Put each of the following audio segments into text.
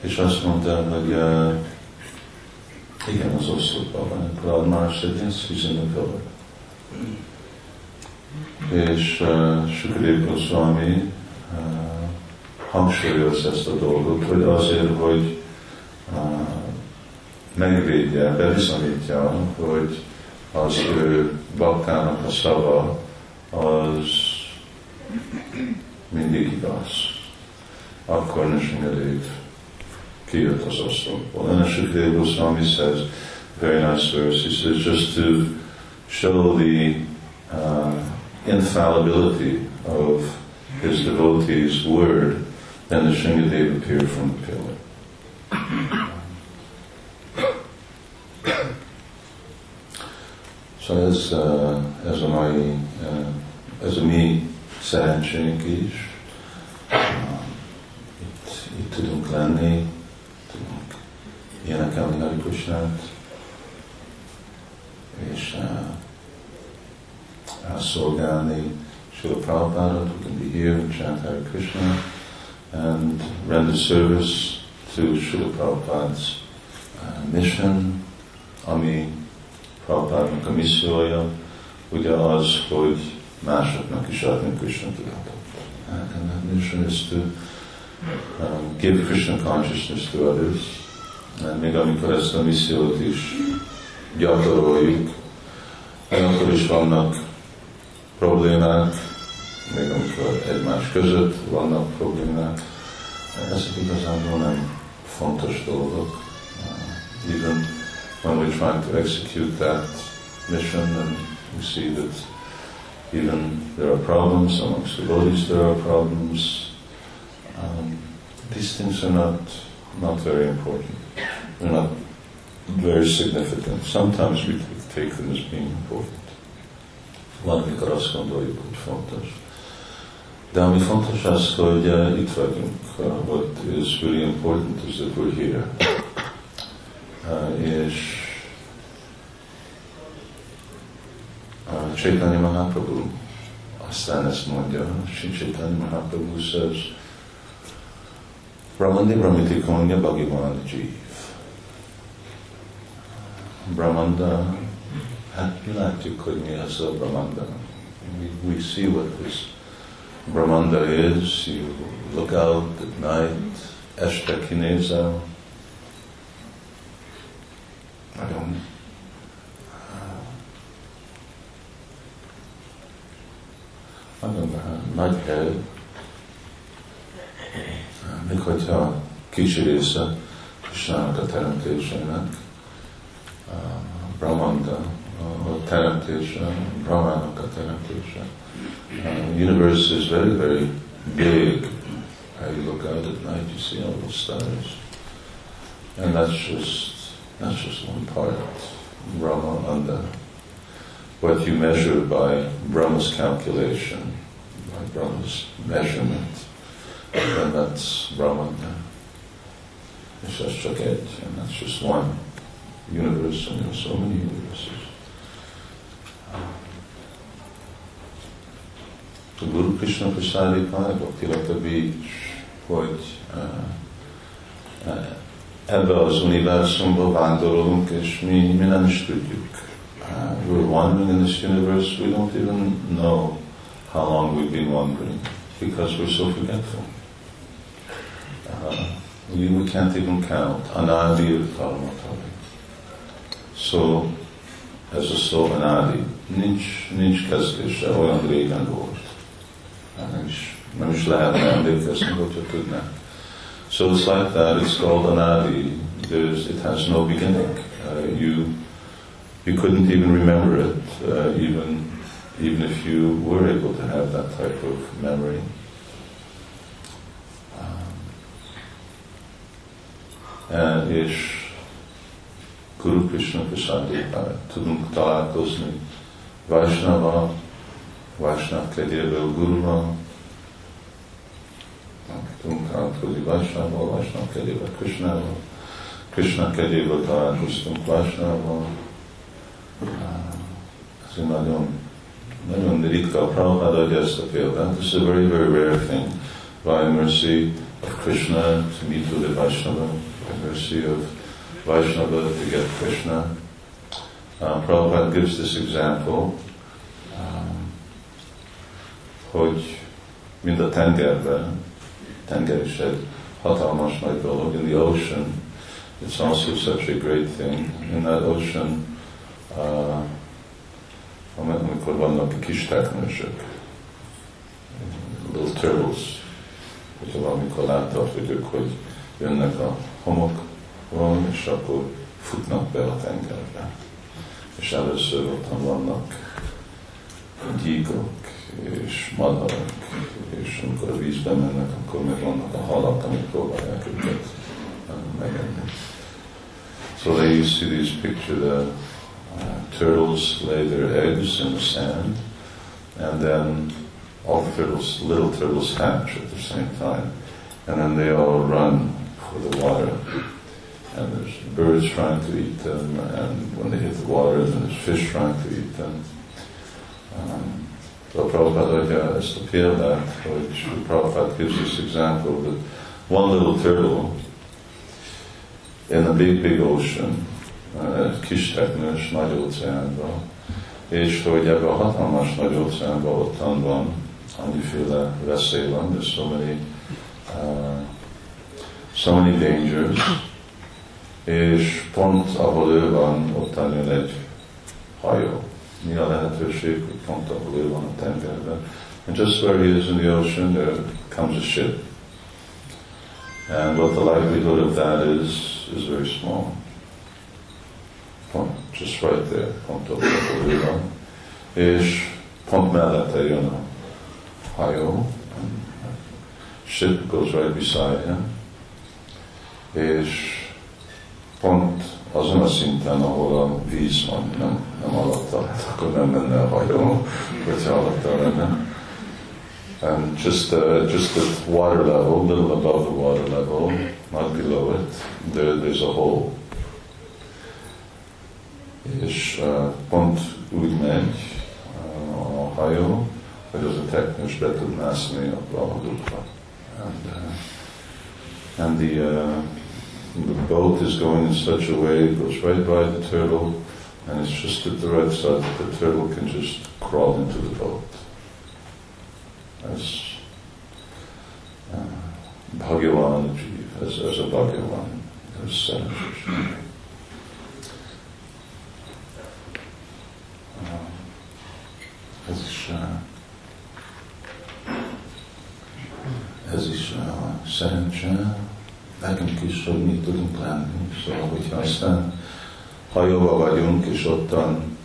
És azt mondta, hogy uh, igen, az oszlopban van, yes, he's in the pillar. És uh, Sukadev Goswami uh, hangsúlyoz ezt a dolgot, hogy azért, hogy uh, megvédje, bebizonyítja, hogy az ő baktának a szava az mindig igaz. Akkor Nrisinghadev kijött az oszlopból. And Shukdev Goswami says, very nice verse, he says, just to show the uh, infallibility of his devotee's word, then the Shingadev appeared from the pillar. Szóval ez, ez a mai, ez a mi szerencsénk is. Itt, itt tudunk lenni, tudunk énekelni Hari és uh, szolgálni Srila Prabhupada, we can be here and chant Hare Krishna and render service to Srila Prabhupada's uh, mission, ami Prabhupádnak a missziója, ugye az, hogy másoknak is adni Krishna tudatot. And that mission is to um, give Krishna consciousness to others. And még amikor ezt a missziót is gyakoroljuk, akkor is vannak problémák, még amikor egymás között vannak problémák, ezek igazából nem fontos dolgok. Uh, even when we're trying to execute that mission and we see that even there are problems amongst the devotees, there are problems. Um, these things are not not very important. They're not very significant. Sometimes we take them as being important. Valamikor azt gondoljuk, what is really important is that we're here. Uh, uh, Chaitanya Mahaprabhu aztán ezt mondja, Chaitanya Mahaprabhu says, Brahmandi Brahmiti Konya Bhagavan Jeev. Brahmanda, hát mi látjuk, hogy mi az a Brahmanda. We, we see what this Brahmanda is. You look out at night, este kinézel. Nagy hely, még hogyha kicsi része Kisnának a teremtésének, Brahmanda, a teremtése, Brahmának a teremtése. Uh, the universe is very, very big. You look out at night, you see all the stars. And that's just that's just one part. Brahmanda. What you measure by Brahma's calculation, by Brahma's measurement, then that's Brahmanda. It's just egy, and that's just one universe, and there are so many universes. a Guru Krishna Prasadi Bhakti Lata Bija, hogy uh, uh, ebbe az univerzumba vándorolunk, és. Uh, we're wandering in this universe, we don't even know how long we've been wandering, because we're so forgetful. Uh, we, we can't even count. Anadi Paramatari. So, as a szó anadi, nincs, nincs kezdése, olyan régen volt. nem nem is lehetne emlékezni, hogyha tudná. So it's like that, it's called anadi. There's, it has no beginning. Uh, you, you couldn't even remember it, uh, even, even if you were able to have that type of memory. Um, és Guru Krishna Prasadékkal tudunk találkozni Vaisnava Vaisnav kegyéből Guruval, tudunk találkozni Vaisnával, Vaisnav kegyéből Krishnával, Krishna kegyéből találkoztunk Vaisnával. Ez egy nagyon nagyon ritka, Prabhupada példát. This is a very, very rare thing. By mercy of Krishna to meet with the Vaishnava, by mercy of Vaishnava to get Krishna. Uh, Prabhupada gives this example, um, hogy mind a tengerben, tenger is egy hatalmas nagy dolog, in the ocean, it's also such a great thing. In that ocean, uh, amikor vannak kis teknősök, little turtles, hogyha valamikor láttad, hogy ők hogy jönnek a homokon, és akkor futnak be a tengerbe. És először ottan vannak gyíkok, és madarak, és amikor a vízbe mennek, akkor meg vannak a halak, amik próbálják őket megenni. So they used to picture the uh, turtles lay their eggs in the sand, and then all the turtles, little turtles hatch at the same time, and then they all run for the water. And there's birds trying to eat them, and when they hit the water, then there's fish trying to eat them. Um, so Prabhupada adja ezt a példát, hogy Prabhupada gives this example that one little turtle in a big, big ocean, kis teknős nagy óceánban, és hogy ebben a hatalmas nagy óceánban ottan van, annyiféle veszély van, there's so many, uh, so many dangers, és pont ahol ő van, ottan jön egy hajó. Mi a lehetőség, hogy pont ahol ő van a tengerben. And just where he is in the ocean, there comes a ship. And what the likelihood of that is, is very small. Pont, just right there, pont ahol van. És pont mellette jön a hajó, ship goes right beside him, és pont azon a szinten, ahol a víz van, nem, nem alatta, akkor nem menne a hajó, hogyha alatta lenne. And just, uh, just at water level, little above the water level, not below it, there, there's a hole. És pont úgy megy a hajó, hogy az a teknős be tud mászni abba a dugba. And, uh, and the, uh, the boat is going in such a way, it goes right by the turtle, and it's just at the right side that the turtle can just crawl into the boat. As uh, Bhagavan as, as a Bhagavan, as said. Is, hogy mit tudunk lenni. Szóval, hogyha aztán hajóba vagyunk, és ottan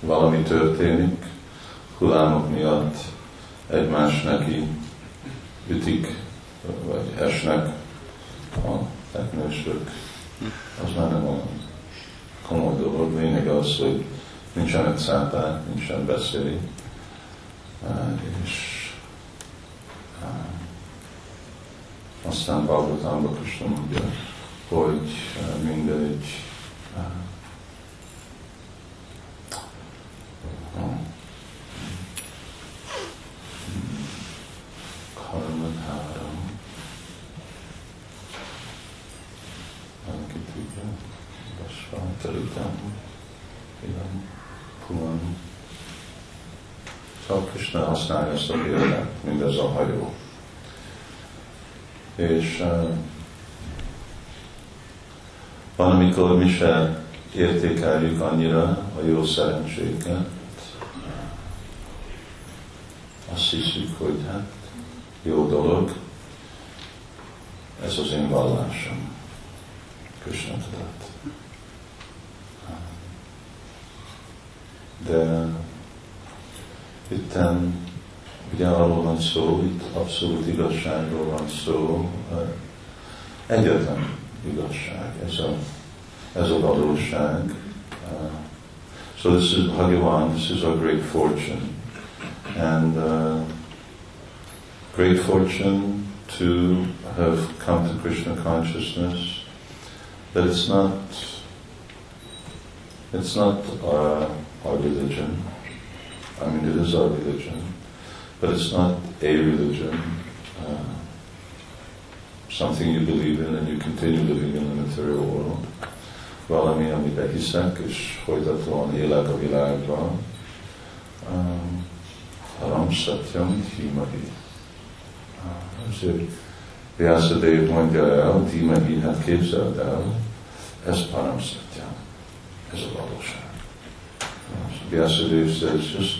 valami történik, hullámok miatt egymás neki ütik, vagy esnek a teknősök, az már nem olyan komoly dolog. Lényeg az, hogy nincsenek száták, nincsen beszél, és aztán Bhagavatamban Krishna mondja, hogy mindegy karmatáram, valaki tudja, Vasvátaritam, Ilam, Puman. Szóval Krishna használja ezt a példát, mindez a hajó és van, amikor mi se értékeljük annyira a jó szerencséket. Azt hiszük, hogy hát jó dolog, ez az én vallásom. Köszönöm. De itten Ugye arról van szó, itt abszolút igazságról van szó, egyetlen igazság, ez a, ez a valóság. So this is Bhagavan, this is our great fortune. And uh, great fortune to have come to Krishna consciousness, that it's not, it's not our, our religion, I mean, it is our religion, but it's not a religion, uh, something you believe in and you continue living in the material world. Valami, amiben hiszek, és folytatóan élek a világban. Um, Param Satyam Dhimahi. Uh, ezért Vyasadév mondja el, Dhimahi, hát képzeld el, ez Param Satyam, ez a valóság. Vyasadeva says, just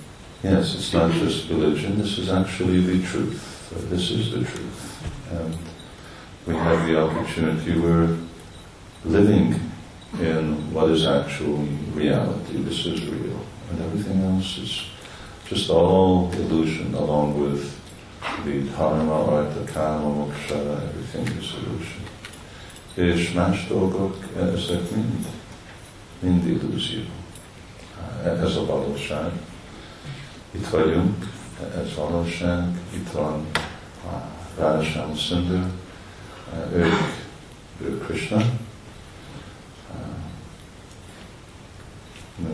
yes, it's not just religion, this is actually the truth. Uh, this is the truth. And we have the opportunity, we're living in what is actual reality. This is real. And everything else is just all illusion along with the dharma, artha, kama, moksha, everything is illusion. Dolgok, ezek mind, mind illúzió. ez a valóság. Itt vagyunk, ez valóság, itt van a Radhashyam Sundar, ők, ők Krishna. Uh,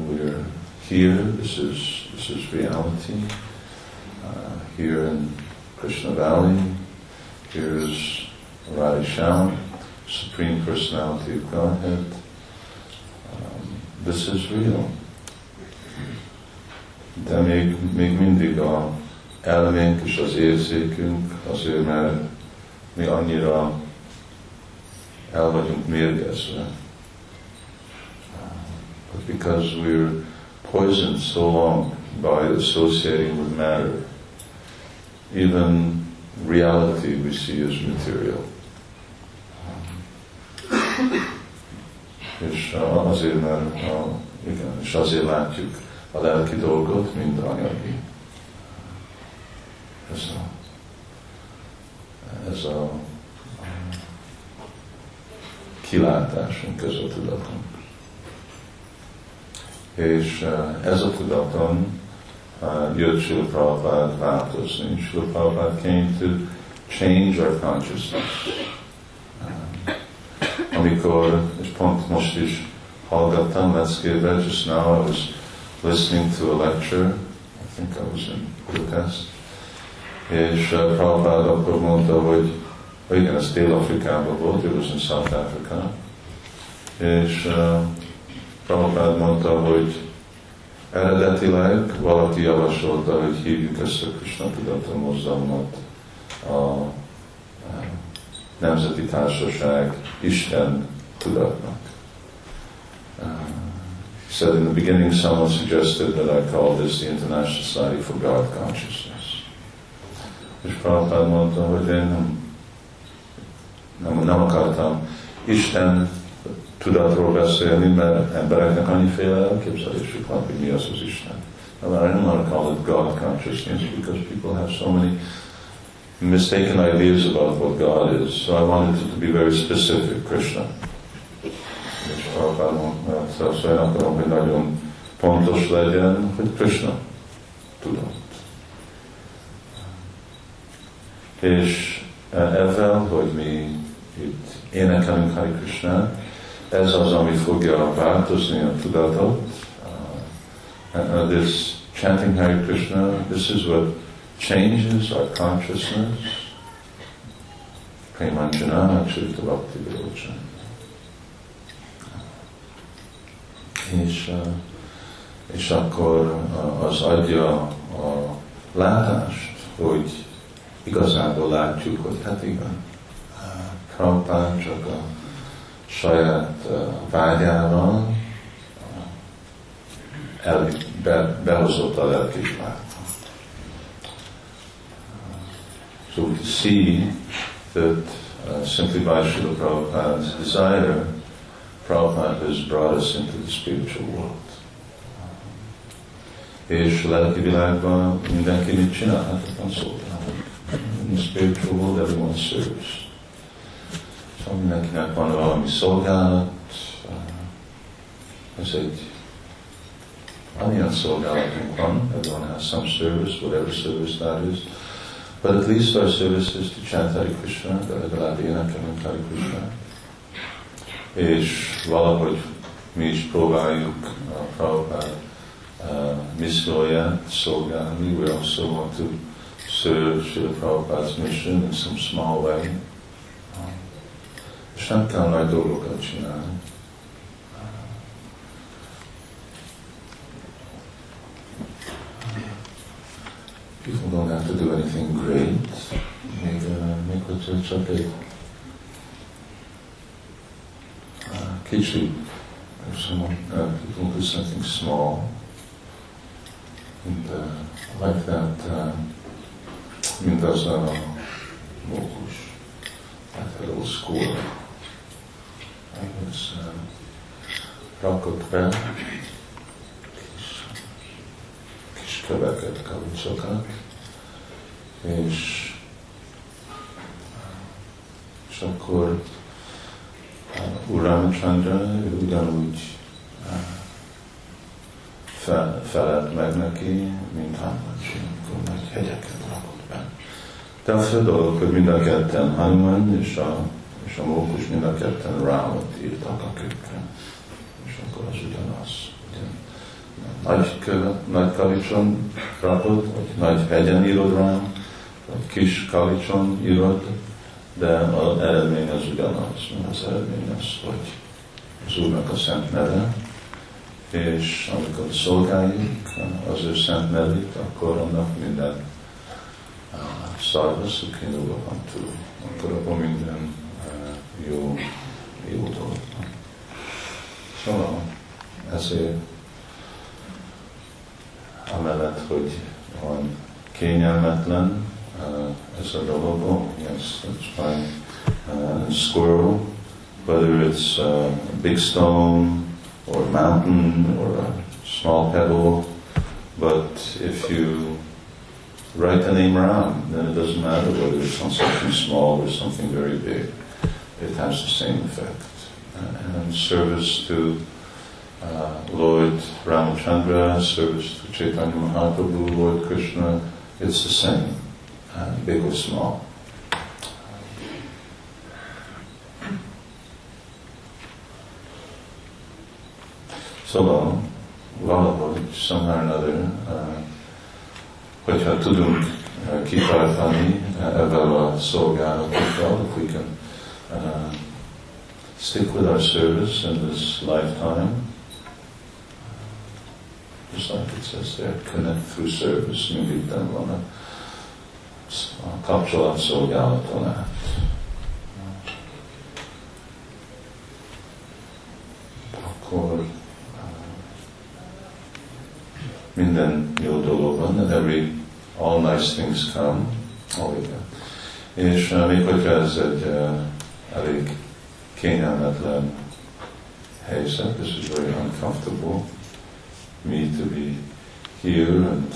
we're here, this is, this is reality. Uh, here in Krishna Valley, here's Radhashyam, Supreme Personality of Godhead. Um, this is real. De még, még mindig a elménk és az érzékünk azért, mert mi annyira el vagyunk mérgezve. But because we're poisoned so long by associating with matter, even reality we see as material. és azért, mert igen, és azért látjuk a lelki dolgot, mint anyagi. Ez a, ez a kilátásunk, ez a tudatunk. És eh, ez a tudaton uh, jött Prabhupada változni. Srila Prabhupada came to change our consciousness. Amikor, és pont most is hallgattam leckébe, just now I was listening to a lecture, I think I was in Budapest, és uh, akkor mondta, hogy igen, ez Dél-Afrikában volt, it was in South Africa, és uh, Prabhupada mondta, hogy eredetileg valaki javasolta, hogy hívjuk ezt a Krishna Tudata Mozgalmat a, a Nemzeti Társaság Isten tudatnak. Uh, said in the beginning, someone suggested that I call this the International Society for God Consciousness. És Prabhupád mondta, hogy én nem, nem, nem akartam Isten tudatról beszélni, mert embereknek annyiféle elképzelésük van, hogy mi az az Isten. I don't want to call it God consciousness because people have so many mistaken ideas about what God is. So I wanted it to be very specific, Krishna. és Prabhupád azt akarom, hogy nagyon pontos legyen, hogy Krishna tudott. És ezzel, hogy mi itt énekelünk Hari Krishna, ez az, ami fogja változni a tudatot. Uh, this chanting Hare Krishna, this is what changes our consciousness. Premanjana, Chirita Bhakti Virochana. És, és akkor az adja a látást, hogy igazából látjuk, hogy hát igen, Prabhupád csak a saját vágyával el, be, behozott a lelki So we can see that uh, simply by Srila Prabhupada's desire Prabhupada has brought us into the spiritual world. És lelki világban mindenki mit csinál? Hát ott van szolgálat. In the spiritual world, everyone's service. Szóval mindenkinek van valami szolgálat, ez uh, egy amilyen szolgálatunk van, everyone has some service, whatever service that is, but at least our service is to chant Hare Krishna, de legalább énekelünk Hare Krishna. És valahogy mi is próbáljuk a Prabhupád uh, misszióját szolgálni. We also want to serve Srila Prabhupád's mission in some small way. És nem kell nagy dolgokat csinálni. People don't have to do anything great. Még, uh, még hogyha csak egy uh, kicsi, if someone, uh, people do something small, and uh, like that, uh, mindazon a mókus, like a little score. I was uh, rakott be kis, és, és akkor uh, Uramachandra ő ugyanúgy fel, felelt meg neki, mint Hanumanji, amikor nagy hegyeket rakott be. De a fő dolog, hogy mind a ketten Hanuman és a, és a mókus mind a ketten Rámot írtak a kőkre. És akkor az ugyanaz. Ugye? Nagy, köve, nagy kavicson rakod, vagy nagy hegyen írod rám, vagy kis kavicson írod, de az eredmény az ugyanaz. Az eredmény az, hogy az Úrnak a szent neve, és amikor szolgáljuk az ő szent nevét, akkor annak minden szarva szukinóba van túl. Akkor abban minden jó, jó dolog van. Szóval ezért amellett, hogy van kényelmetlen ez a dolog, yes, that's why uh, squirrel, whether it's a big stone, or a mountain or a small pebble. But if you write the name Ram, then it doesn't matter whether it's on something small or something very big. It has the same effect. And service to uh, Lord Ramachandra, service to Chaitanya Mahaprabhu, Lord Krishna, it's the same, uh, big or small. Szóval valahogy somehow or another, which uh, hogyha tudunk uh, kitartani uh, ebben a szolgálatokkal, if we can uh, stick with our service in this lifetime, just like it says there, connect through service, mindig van a, a kapcsolat szolgálaton át. Akkor minden jó dolog van, and every, all nice things come. Oh, igen. És uh, még hogyha ez egy uh, elég kényelmetlen helyzet, this is very uncomfortable, me to be here and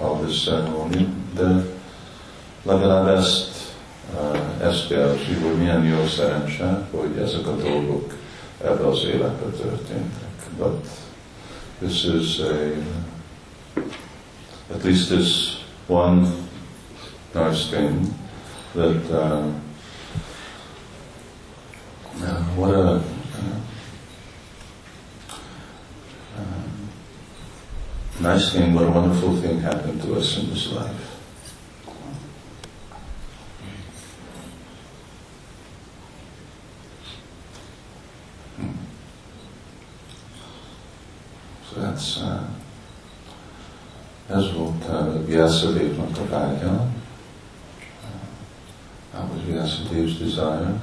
all this ceremony, de legalább ezt uh, eszkálsi, hogy milyen jó szerencse, hogy ezek a dolgok ebbe az életbe történtek. But this is a, at least this one nice thing that uh, what a uh, nice thing, what a wonderful thing happened to us in this life. Vyasadevnak a vágya. Uh, that was Vyasadev's desire.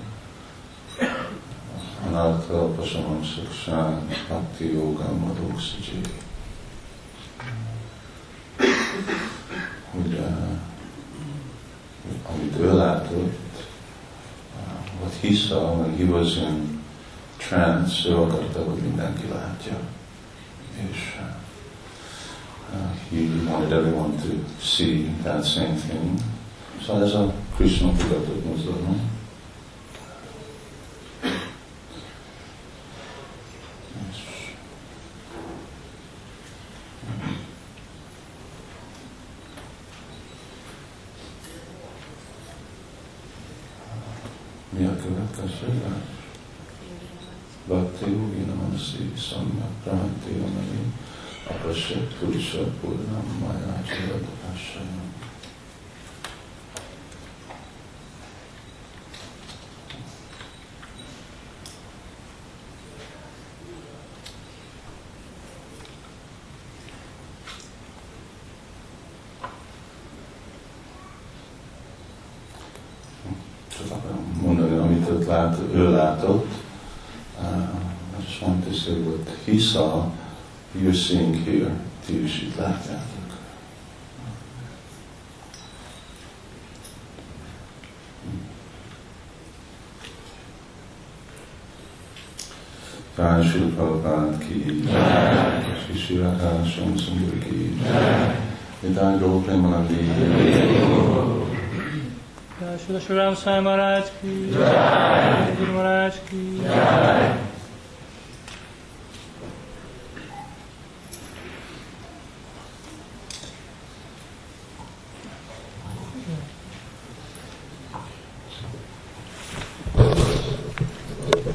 Anartha Pasamam Sukshan Bhakti Yoga Madhuksiji. Hogy uh, amit ő látott, uh, what he saw when he was in trance, ő akarta, hogy mindenki látja. és uh, he wanted everyone to see that same thing. So as a Krishna Bhagavad Muslim, mi a következő Bhakti Yogina Manasi Samyak Prahanti Akasya Tusa Purnam a Dasayam is seeing here, ti is itt látjátok. Fásul Prabhupád ki, Sisila Kálsam Sundur ki, Vidán Góprema ki, Sula Suram Sai Maharaj ki, Guru Maharaj ki,